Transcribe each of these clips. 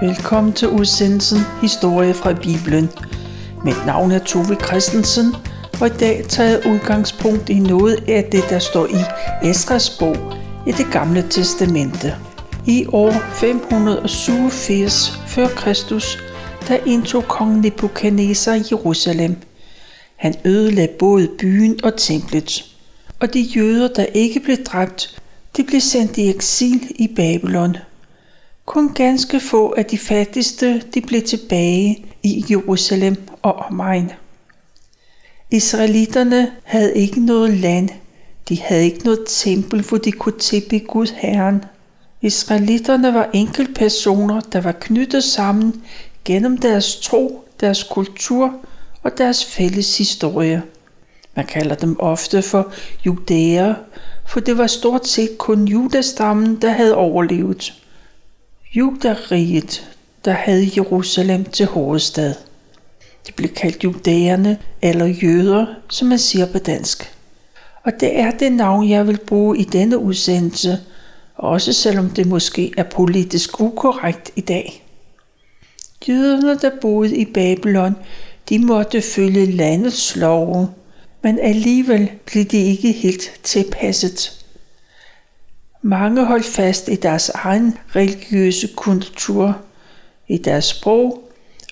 Velkommen til udsendelsen Historie fra Bibelen. Mit navn er Tove Christensen, og i dag tager jeg udgangspunkt i noget af det, der står i Esdras bog i det gamle testamente. I år 587 f.Kr. der indtog kong Nebuchadnezzar Jerusalem. Han ødelagde både byen og templet. Og de jøder, der ikke blev dræbt, de blev sendt i eksil i Babylon. Kun ganske få af de fattigste de blev tilbage i Jerusalem og omegn. Israelitterne havde ikke noget land. De havde ikke noget tempel, hvor de kunne tilbe Gud Herren. Israelitterne var enkeltpersoner, der var knyttet sammen gennem deres tro, deres kultur og deres fælles historie. Man kalder dem ofte for judæer, for det var stort set kun judastammen, der havde overlevet. Judariget, der havde Jerusalem til hovedstad. De blev kaldt judæerne eller jøder, som man siger på dansk. Og det er det navn, jeg vil bruge i denne udsendelse, også selvom det måske er politisk ukorrekt i dag. Jøderne, der boede i Babylon, de måtte følge landets love, men alligevel blev de ikke helt tilpasset. Mange holdt fast i deres egen religiøse kultur, i deres sprog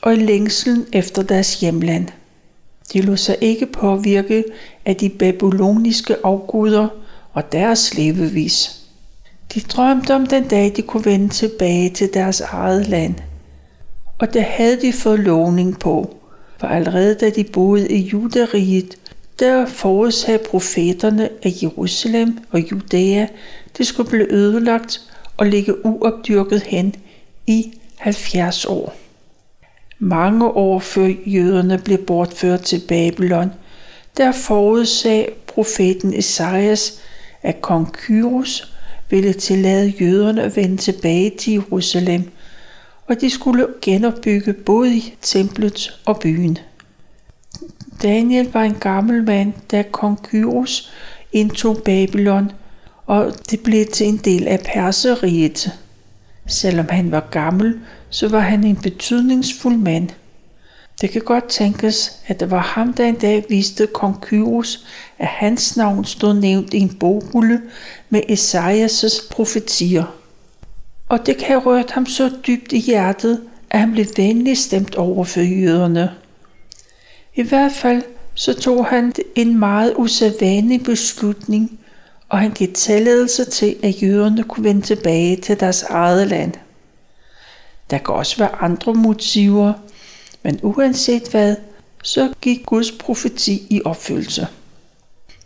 og i længselen efter deres hjemland. De lod sig ikke påvirke af de babyloniske afguder og deres levevis. De drømte om den dag, de kunne vende tilbage til deres eget land. Og det havde de fået lovning på, for allerede da de boede i Judariget, der forudsagde profeterne af Jerusalem og Judæa, det skulle blive ødelagt og ligge uopdyrket hen i 70 år. Mange år før jøderne blev bortført til Babylon, der forudsag profeten Esajas, at kong Kyros ville tillade jøderne at vende tilbage til Jerusalem, og de skulle genopbygge både templet og byen. Daniel var en gammel mand, da kong Kyros indtog Babylon, og det blev til en del af perseriet. Selvom han var gammel, så var han en betydningsfuld mand. Det kan godt tænkes, at det var ham, der en dag viste kong Kyros, at hans navn stod nævnt i en bogrulle med Esajas' profetier. Og det kan have rørt ham så dybt i hjertet, at han blev venligt stemt over for jøderne. I hvert fald så tog han en meget usædvanlig beslutning, og han gav tilladelse til, at jøderne kunne vende tilbage til deres eget land. Der kan også være andre motiver, men uanset hvad, så gik Guds profeti i opfyldelse.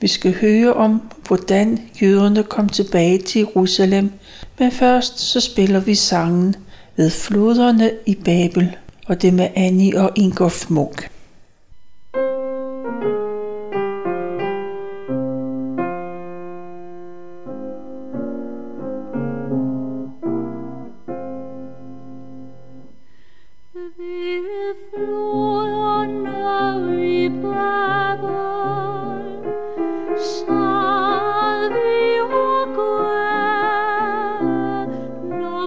Vi skal høre om, hvordan jøderne kom tilbage til Jerusalem, men først så spiller vi sangen ved floderne i Babel, og det med Annie og Ingolf Munk.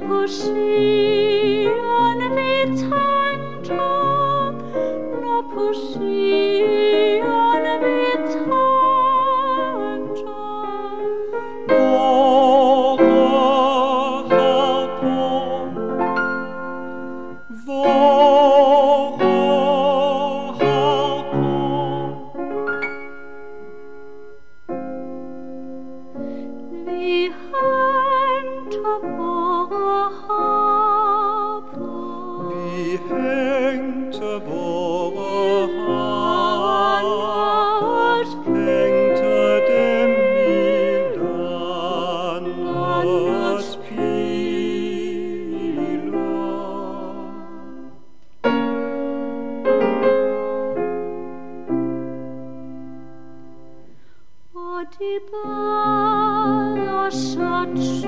故事 much.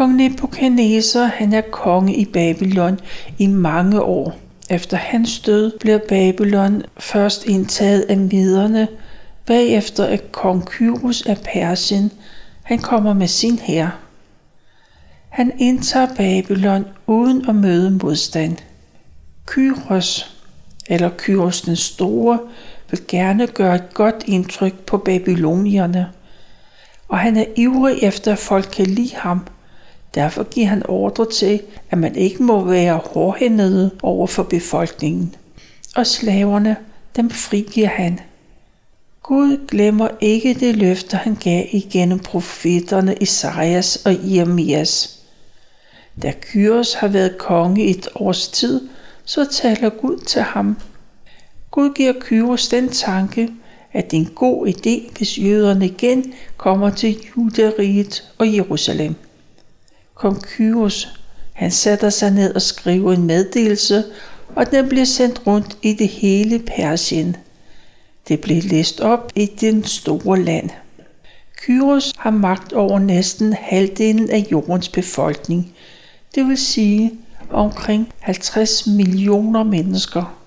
Kong Nebuchadnezzar han er konge i Babylon i mange år. Efter hans død bliver Babylon først indtaget af miderne, bagefter af kong Kyrus af Persien. Han kommer med sin hær. Han indtager Babylon uden at møde modstand. Kyros, eller Kyros den Store, vil gerne gøre et godt indtryk på babylonierne. Og han er ivrig efter, at folk kan lide ham – Derfor giver han ordre til, at man ikke må være hårdhændede over for befolkningen. Og slaverne, dem frigiver han. Gud glemmer ikke det løfte, han gav igennem profeterne Isaias og Jeremias. Da Kyros har været konge i et års tid, så taler Gud til ham. Gud giver Kyros den tanke, at det er en god idé, hvis jøderne igen kommer til Judariget og Jerusalem. Kong Kyros, han sætter sig ned og skriver en meddelelse, og den bliver sendt rundt i det hele Persien. Det blev læst op i den store land. Kyros har magt over næsten halvdelen af jordens befolkning, det vil sige omkring 50 millioner mennesker.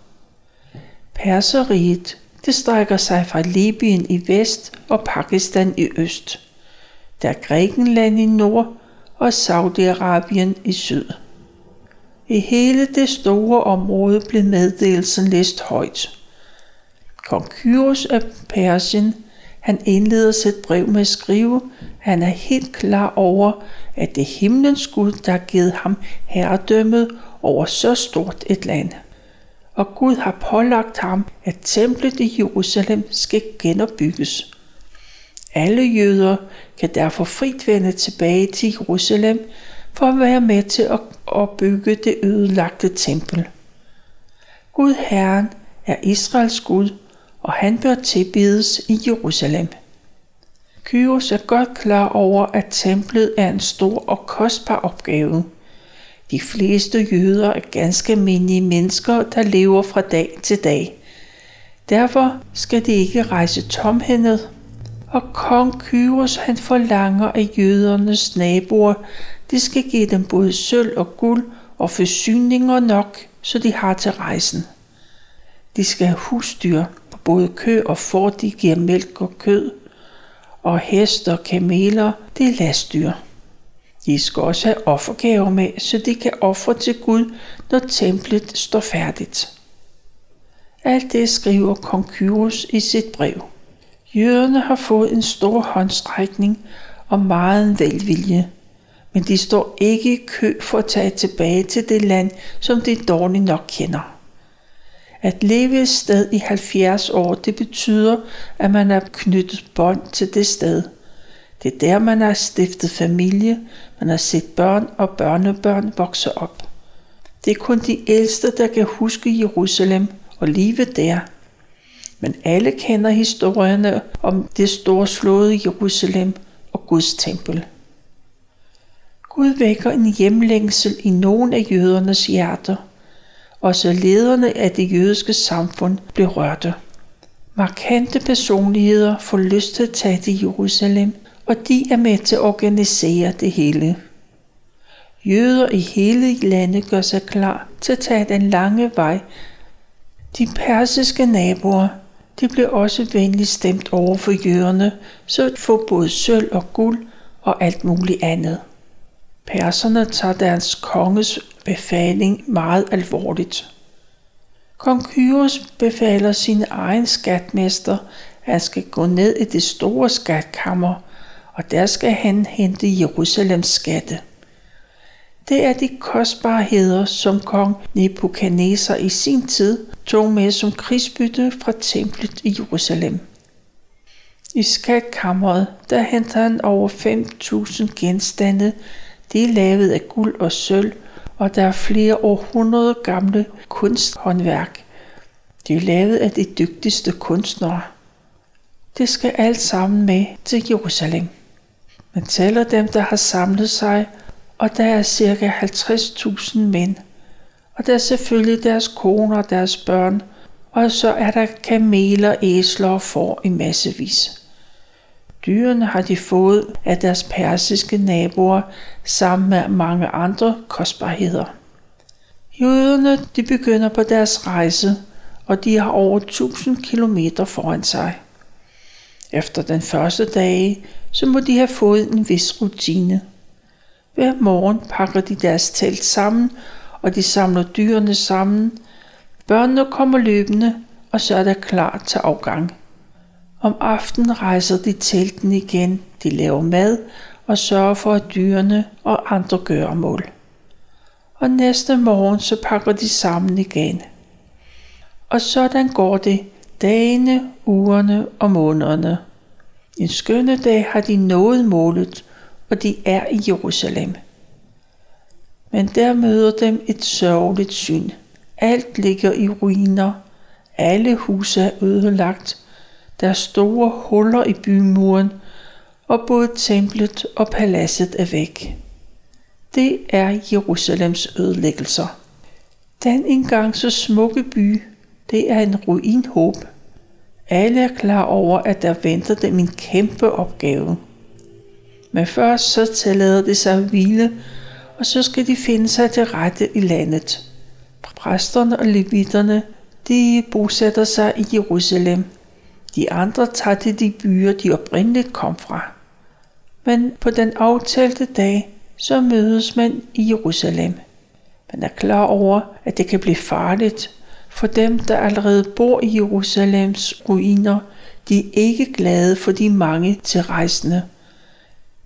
Perseriet, det strækker sig fra Libyen i vest og Pakistan i øst. Der er Grækenland i nord og Saudi-Arabien i syd. I hele det store område blev meddelelsen læst højt. Kong Kyros af Persien, han indleder sit brev med at skrive, at han er helt klar over, at det er himlens Gud, der har givet ham herredømmet over så stort et land. Og Gud har pålagt ham, at templet i Jerusalem skal genopbygges. Alle jøder kan derfor frit vende tilbage til Jerusalem for at være med til at opbygge det ødelagte tempel. Gud Herren er Israels Gud, og han bør tilbedes i Jerusalem. Kyros er godt klar over, at templet er en stor og kostbar opgave. De fleste jøder er ganske almindelige mennesker, der lever fra dag til dag. Derfor skal de ikke rejse tomhændet og kong Kyros han forlanger af jødernes naboer, de skal give dem både sølv og guld og forsyninger nok, så de har til rejsen. De skal have husdyr, både kø og får, de giver mælk og kød, og heste og kameler, det er lastdyr. De skal også have offergaver med, så de kan ofre til Gud, når templet står færdigt. Alt det skriver kong Kyros i sit brev. Jøderne har fået en stor håndstrækning og meget velvilje, men de står ikke i kø for at tage tilbage til det land, som de dårligt nok kender. At leve et sted i 70 år, det betyder, at man er knyttet bånd til det sted. Det er der, man har stiftet familie, man har set børn og børnebørn vokse op. Det er kun de ældste, der kan huske Jerusalem og livet der. Men alle kender historierne om det storslåede Jerusalem og Guds tempel. Gud vækker en hjemlængsel i nogen af jødernes hjerter. og så lederne af det jødiske samfund blev rørte. Markante personligheder får lyst til at tage til Jerusalem, og de er med til at organisere det hele. Jøder i hele landet gør sig klar til at tage den lange vej. De persiske naboer, de blev også venligt stemt over for jøderne, så at få både sølv og guld og alt muligt andet. Perserne tager deres konges befaling meget alvorligt. Kong Kyros befaler sin egen skatmester, at han skal gå ned i det store skatkammer, og der skal han hente Jerusalems skatte. Det er de kostbarheder, som kong Nebuchadnezzar i sin tid tog med som krigsbytte fra templet i Jerusalem. I skatkammeret, der henter han over 5.000 genstande, de er lavet af guld og sølv, og der er flere århundrede gamle kunsthåndværk. De er lavet af de dygtigste kunstnere. Det skal alt sammen med til Jerusalem. Man tæller dem, der har samlet sig, og der er cirka 50.000 mænd. Og der er selvfølgelig deres koner og deres børn, og så er der kameler, æsler og får i massevis. Dyrene har de fået af deres persiske naboer sammen med mange andre kostbarheder. Jøderne de begynder på deres rejse, og de har over 1000 km foran sig. Efter den første dag, så må de have fået en vis rutine. Hver morgen pakker de deres telt sammen, og de samler dyrene sammen. Børnene kommer løbende, og så er der klar til afgang. Om aftenen rejser de telten igen, de laver mad og sørger for at dyrene og andre gøremål. Og næste morgen så pakker de sammen igen. Og sådan går det dagene, ugerne og månederne. En skønne dag har de nået målet, og de er i Jerusalem. Men der møder dem et sørgeligt syn. Alt ligger i ruiner. Alle huse er ødelagt. Der er store huller i bymuren, og både templet og paladset er væk. Det er Jerusalems ødelæggelser. Den engang så smukke by, det er en ruinhåb. Alle er klar over, at der venter dem en kæmpe opgave. Men først så tillader det sig at hvile, og så skal de finde sig til rette i landet. Præsterne og levitterne, de bosætter sig i Jerusalem. De andre tager til de byer, de oprindeligt kom fra. Men på den aftalte dag, så mødes man i Jerusalem. Man er klar over, at det kan blive farligt, for dem, der allerede bor i Jerusalems ruiner, de er ikke glade for de mange tilrejsende.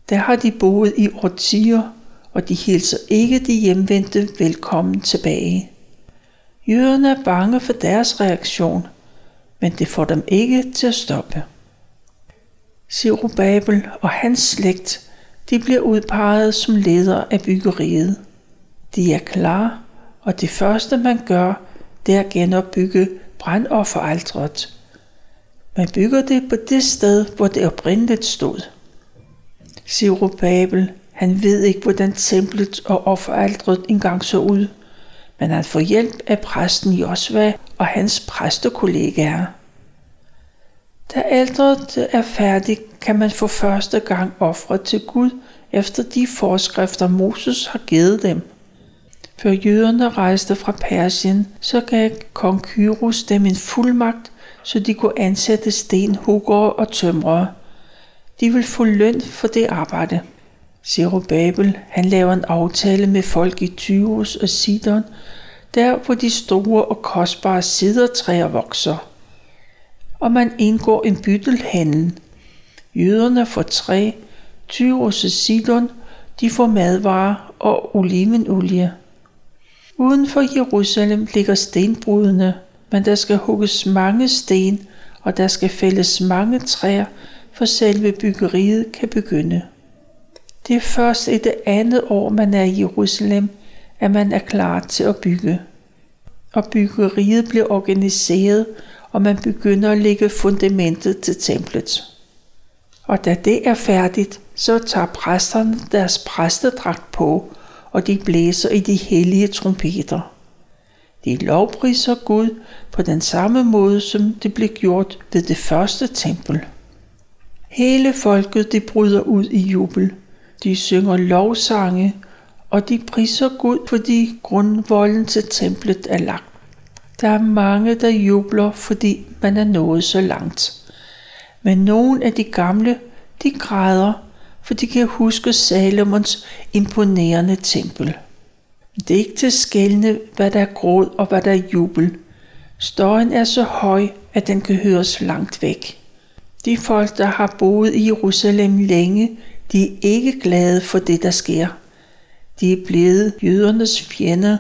Der har de boet i årtier, og de hilser ikke de hjemvendte velkommen tilbage. Jøderne er bange for deres reaktion, men det får dem ikke til at stoppe. Zerubabel og hans slægt, de bliver udpeget som ledere af byggeriet. De er klar, og det første man gør, det er at genopbygge brandofferaltret. Man bygger det på det sted, hvor det oprindeligt stod. Zerubabel, han ved ikke, hvordan templet og offeraltret engang så ud, men han får hjælp af præsten Josva og hans præstekollegaer. Da aldret er færdig, kan man for første gang ofre til Gud efter de forskrifter, Moses har givet dem. Før jøderne rejste fra Persien, så gav kong Kyros dem en fuldmagt, så de kunne ansætte stenhuggere og tømrere. De vil få løn for det arbejde. Zerubabel, han laver en aftale med folk i Tyros og Sidon, der hvor de store og kostbare sidertræer vokser. Og man indgår en byttelhandel. Jøderne får træ, Tyros og Sidon, de får madvarer og olivenolie. Uden for Jerusalem ligger stenbrudene, men der skal hugges mange sten, og der skal fældes mange træer, for selve byggeriet kan begynde. Det er først i det andet år, man er i Jerusalem, at man er klar til at bygge. Og byggeriet bliver organiseret, og man begynder at lægge fundamentet til templet. Og da det er færdigt, så tager præsterne deres præstedragt på, og de blæser i de hellige trompeter. De lovpriser Gud på den samme måde, som det blev gjort ved det første tempel. Hele folket de bryder ud i jubel. De synger lovsange, og de priser Gud, fordi grundvolden til templet er lagt. Der er mange, der jubler, fordi man er nået så langt. Men nogle af de gamle, de græder, for de kan huske Salomons imponerende tempel. Det er ikke til skældne, hvad der er gråd og hvad der er jubel. Støjen er så høj, at den kan høres langt væk. De folk, der har boet i Jerusalem længe, de er ikke glade for det, der sker. De er blevet jødernes fjender,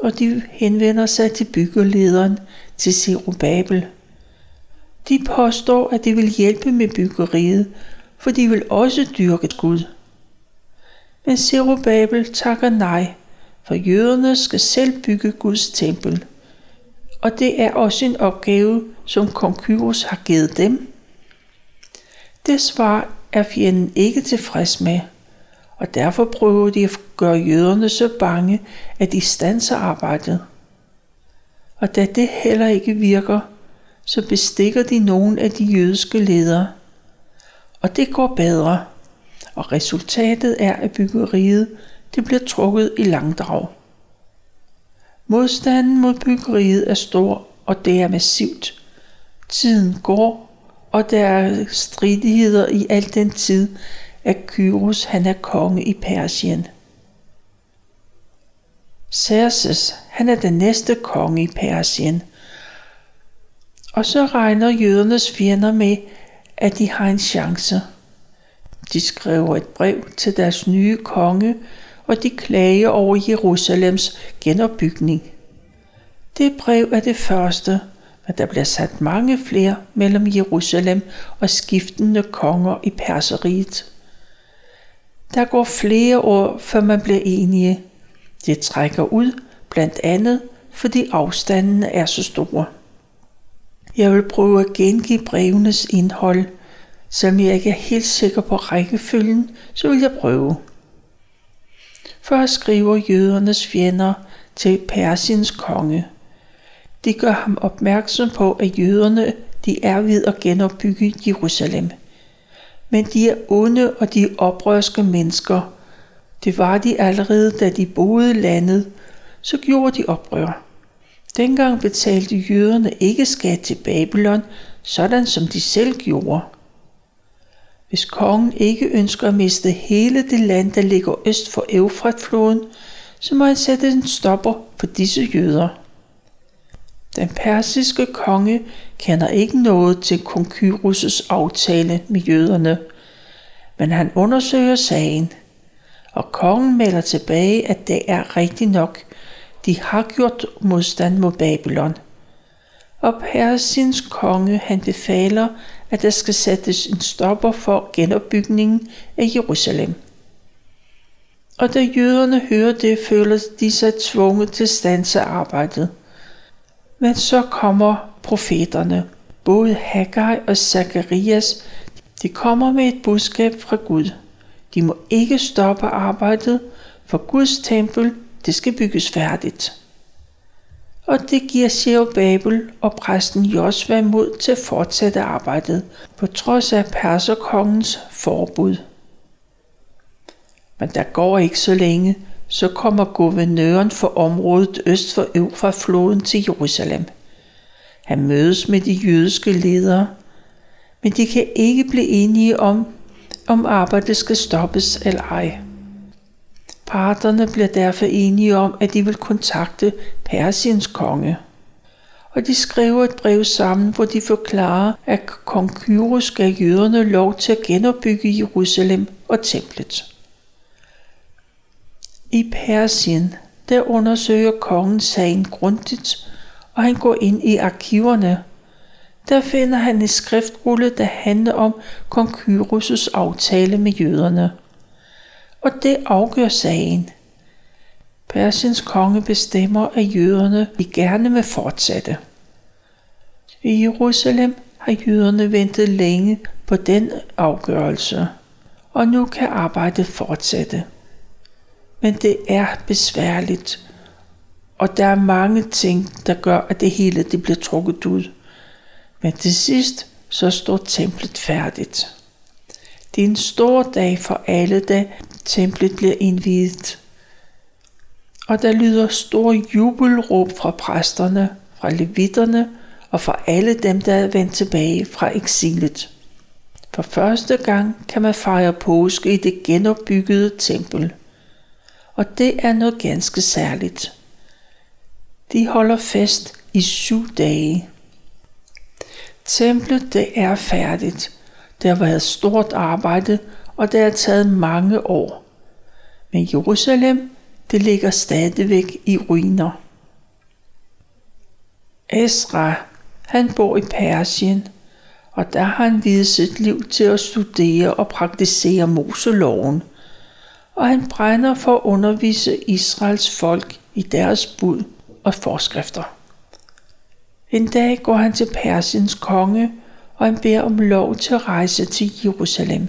og de henvender sig til byggelederen, til Zerubabel. De påstår, at de vil hjælpe med byggeriet, for de vil også dyrke Gud. Men Zerubabel takker nej, for jøderne skal selv bygge Guds tempel. Og det er også en opgave, som kong Kyros har givet dem. Det svar er fjenden ikke tilfreds med, og derfor prøver de at gøre jøderne så bange, at de stanser arbejdet. Og da det heller ikke virker, så bestikker de nogle af de jødiske ledere. Og det går bedre, og resultatet er, at byggeriet det bliver trukket i langdrag. Modstanden mod byggeriet er stor, og det er massivt. Tiden går, og der er stridigheder i al den tid, at Kyros han er konge i Persien. Xerxes, han er den næste konge i Persien. Og så regner jødernes fjender med, at de har en chance. De skriver et brev til deres nye konge, og de klager over Jerusalems genopbygning. Det brev er det første, men der bliver sat mange flere mellem Jerusalem og skiftende konger i Perseriet. Der går flere år, før man bliver enige. Det trækker ud, blandt andet fordi afstandene er så store. Jeg vil prøve at gengive brevenes indhold. Selvom jeg ikke er helt sikker på rækkefølgen, så vil jeg prøve. Først skriver jødernes fjender til Persiens konge. De gør ham opmærksom på, at jøderne de er ved at genopbygge Jerusalem. Men de er onde og de er oprørske mennesker. Det var de allerede, da de boede landet, så gjorde de oprør. Dengang betalte jøderne ikke skat til Babylon, sådan som de selv gjorde. Hvis kongen ikke ønsker at miste hele det land, der ligger øst for Eufratfloden, så må han sætte en stopper for disse jøder. Den persiske konge kender ikke noget til kong Kyros' aftale med jøderne, men han undersøger sagen, og kongen melder tilbage, at det er rigtigt nok. De har gjort modstand mod Babylon. Og Persiens konge han befaler, at der skal sættes en stopper for genopbygningen af Jerusalem. Og da jøderne hører det, føler de sig tvunget til stanse arbejdet. Men så kommer profeterne, både Haggai og Zakarias, de kommer med et budskab fra Gud. De må ikke stoppe arbejdet, for Guds tempel, det skal bygges færdigt og det giver Babel og præsten Josva mod til at fortsætte arbejdet, på trods af perserkongens forbud. Men der går ikke så længe, så kommer guvernøren for området øst for Eufrat-floden til Jerusalem. Han mødes med de jødiske ledere, men de kan ikke blive enige om, om arbejdet skal stoppes eller ej. Parterne bliver derfor enige om, at de vil kontakte Persiens konge. Og de skriver et brev sammen, hvor de forklarer, at kong Kyros gav jøderne lov til at genopbygge Jerusalem og templet. I Persien, der undersøger kongen sagen grundigt, og han går ind i arkiverne. Der finder han en skriftrulle, der handler om kong Kyros' aftale med jøderne og det afgør sagen. Persiens konge bestemmer, at jøderne de gerne vil fortsætte. I Jerusalem har jøderne ventet længe på den afgørelse, og nu kan arbejdet fortsætte. Men det er besværligt, og der er mange ting, der gør, at det hele det bliver trukket ud. Men til sidst, så står templet færdigt. Det er en stor dag for alle, da templet bliver indviet. Og der lyder stor jubelråb fra præsterne, fra levitterne og fra alle dem, der er vendt tilbage fra eksilet. For første gang kan man fejre påske i det genopbyggede tempel. Og det er noget ganske særligt. De holder fest i syv dage. Templet det er færdigt. Det har været stort arbejde, og det har taget mange år. Men Jerusalem, det ligger stadigvæk i ruiner. Esra, han bor i Persien, og der har han videt sit liv til at studere og praktisere Moseloven, og han brænder for at undervise Israels folk i deres bud og forskrifter. En dag går han til Persiens konge, og han beder om lov til at rejse til Jerusalem.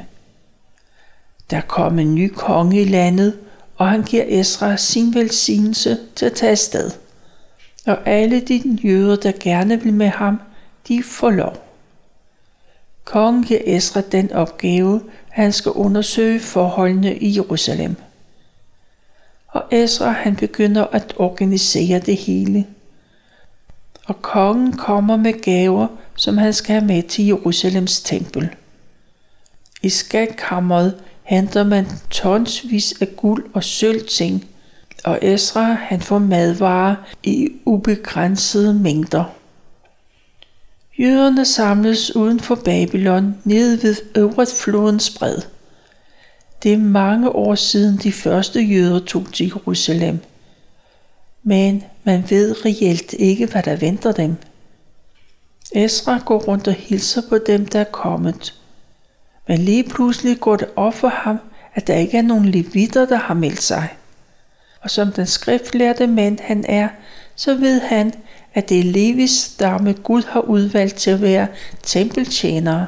Der kom en ny konge i landet, og han giver Esra sin velsignelse til at tage afsted. Og alle de jøder, der gerne vil med ham, de får lov. Kongen giver Esra den opgave, han skal undersøge forholdene i Jerusalem. Og Esra han begynder at organisere det hele. Og kongen kommer med gaver, som han skal have med til Jerusalems tempel. I skatkammeret henter man tonsvis af guld og sølvting, og Esra han får madvarer i ubegrænsede mængder. Jøderne samles uden for Babylon nede ved Øvrigt bred. Det er mange år siden de første jøder tog til Jerusalem. Men man ved reelt ikke, hvad der venter dem. Esra går rundt og hilser på dem, der er kommet. Men lige pludselig går det op for ham, at der ikke er nogen levitter, der har meldt sig. Og som den skriftlærte mand han er, så ved han, at det er Levis stamme Gud har udvalgt til at være tempeltjenere.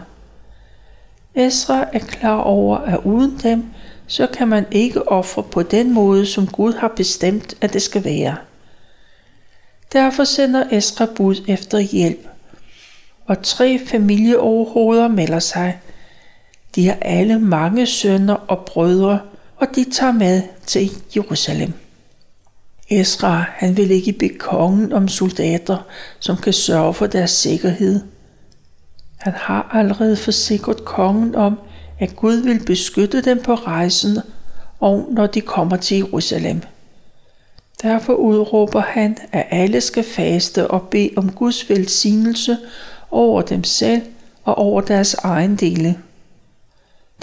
Esra er klar over, at uden dem, så kan man ikke ofre på den måde, som Gud har bestemt, at det skal være. Derfor sender Esra bud efter hjælp, og tre familieoverhoveder melder sig. De har alle mange sønner og brødre, og de tager med til Jerusalem. Esra, han vil ikke bede kongen om soldater, som kan sørge for deres sikkerhed. Han har allerede forsikret kongen om, at Gud vil beskytte dem på rejsen og når de kommer til Jerusalem. Derfor udråber han, at alle skal faste og bede om Guds velsignelse over dem selv og over deres egen dele.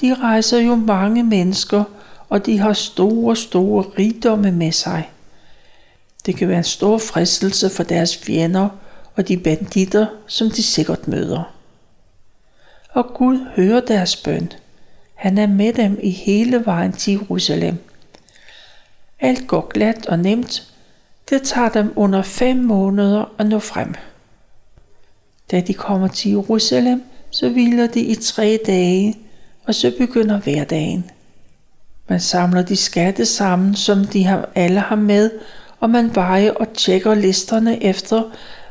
De rejser jo mange mennesker, og de har store, store rigdomme med sig. Det kan være en stor fristelse for deres fjender og de banditter, som de sikkert møder. Og Gud hører deres bøn. Han er med dem i hele vejen til Jerusalem. Alt går glat og nemt. Det tager dem under fem måneder at nå frem. Da de kommer til Jerusalem, så hviler de i tre dage, og så begynder hverdagen. Man samler de skatte sammen, som de alle har med, og man vejer og tjekker listerne efter,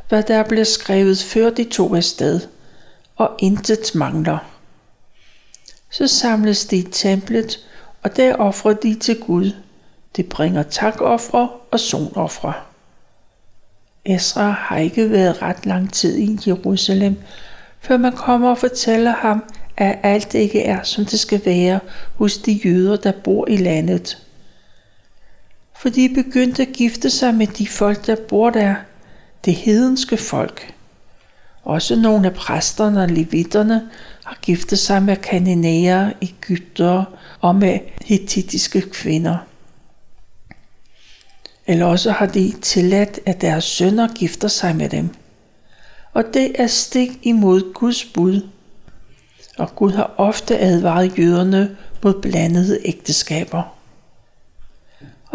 hvad der bliver skrevet før de tog afsted, og intet mangler. Så samles de i templet, og der offrer de til Gud. Det bringer takoffre og sonoffre. Esra har ikke været ret lang tid i Jerusalem, før man kommer og fortæller ham, at alt ikke er, som det skal være hos de jøder, der bor i landet for de begyndte at gifte sig med de folk, der bor der, det hedenske folk. Også nogle af præsterne og levitterne har giftet sig med kananæer, egypter og med hittitiske kvinder. Eller også har de tilladt, at deres sønner gifter sig med dem. Og det er stik imod Guds bud. Og Gud har ofte advaret jøderne mod blandede ægteskaber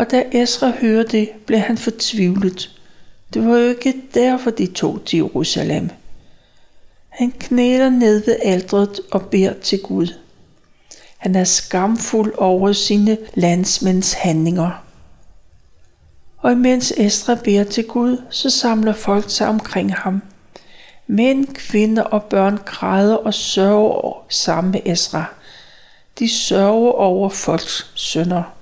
og da Esra hørte det, blev han fortvivlet. Det var jo ikke derfor, de tog til Jerusalem. Han knæler ned ved aldret og beder til Gud. Han er skamfuld over sine landsmænds handlinger. Og imens Esra beder til Gud, så samler folk sig omkring ham. Mænd, kvinder og børn græder og sørger sammen med Esra. De sørger over folks sønder.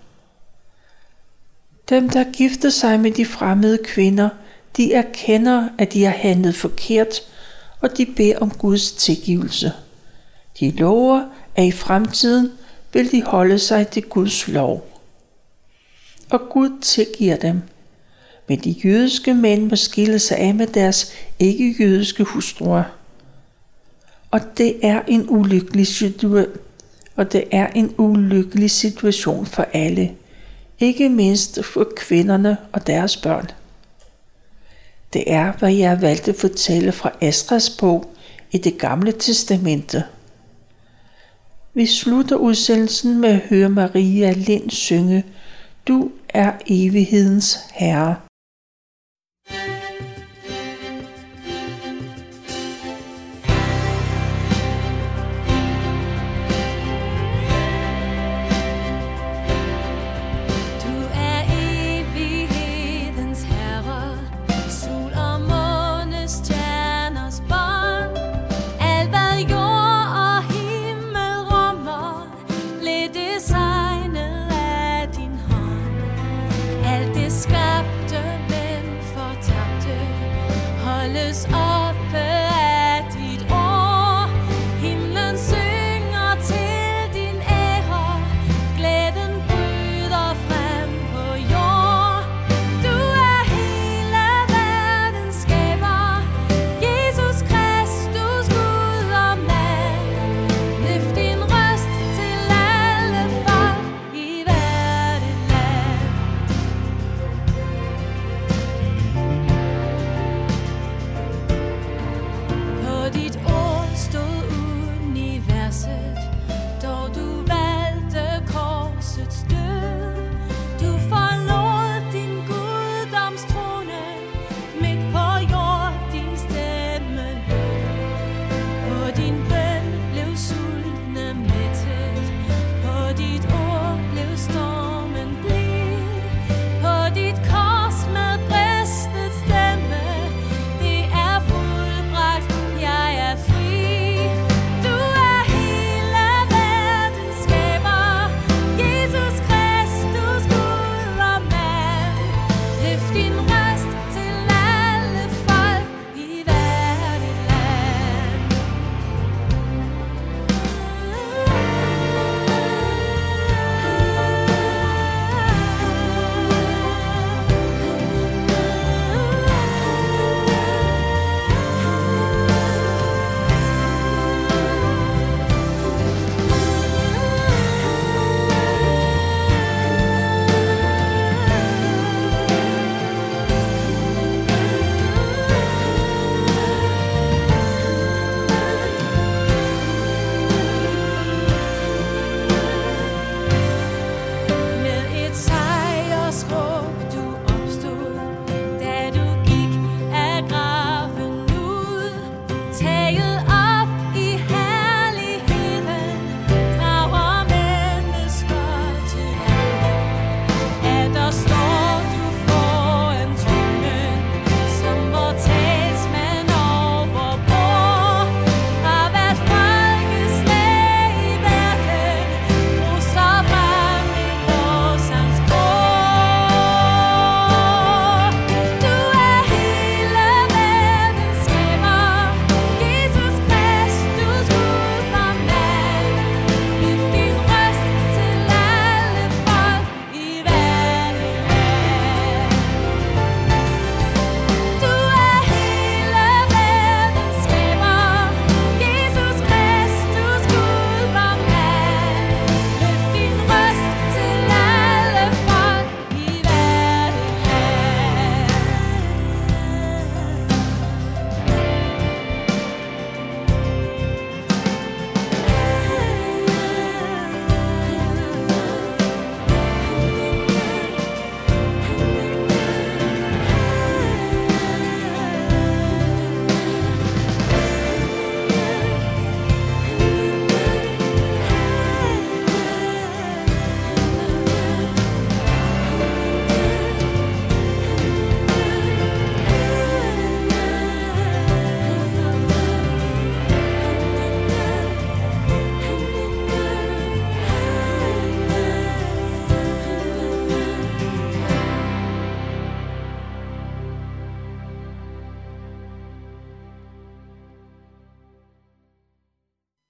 Dem, der gifter sig med de fremmede kvinder, de erkender, at de har handlet forkert, og de beder om Guds tilgivelse. De lover, at i fremtiden vil de holde sig til Guds lov. Og Gud tilgiver dem. Men de jødiske mænd må skille sig af med deres ikke-jødiske hustruer. Og det er en ulykkelig situation. Og det er en ulykkelig situation for alle, ikke mindst for kvinderne og deres børn. Det er, hvad jeg valgte at fortælle fra Astras bog i det gamle testamente. Vi slutter udsendelsen med at høre Maria Lind synge Du er evighedens Herre. Holdes op.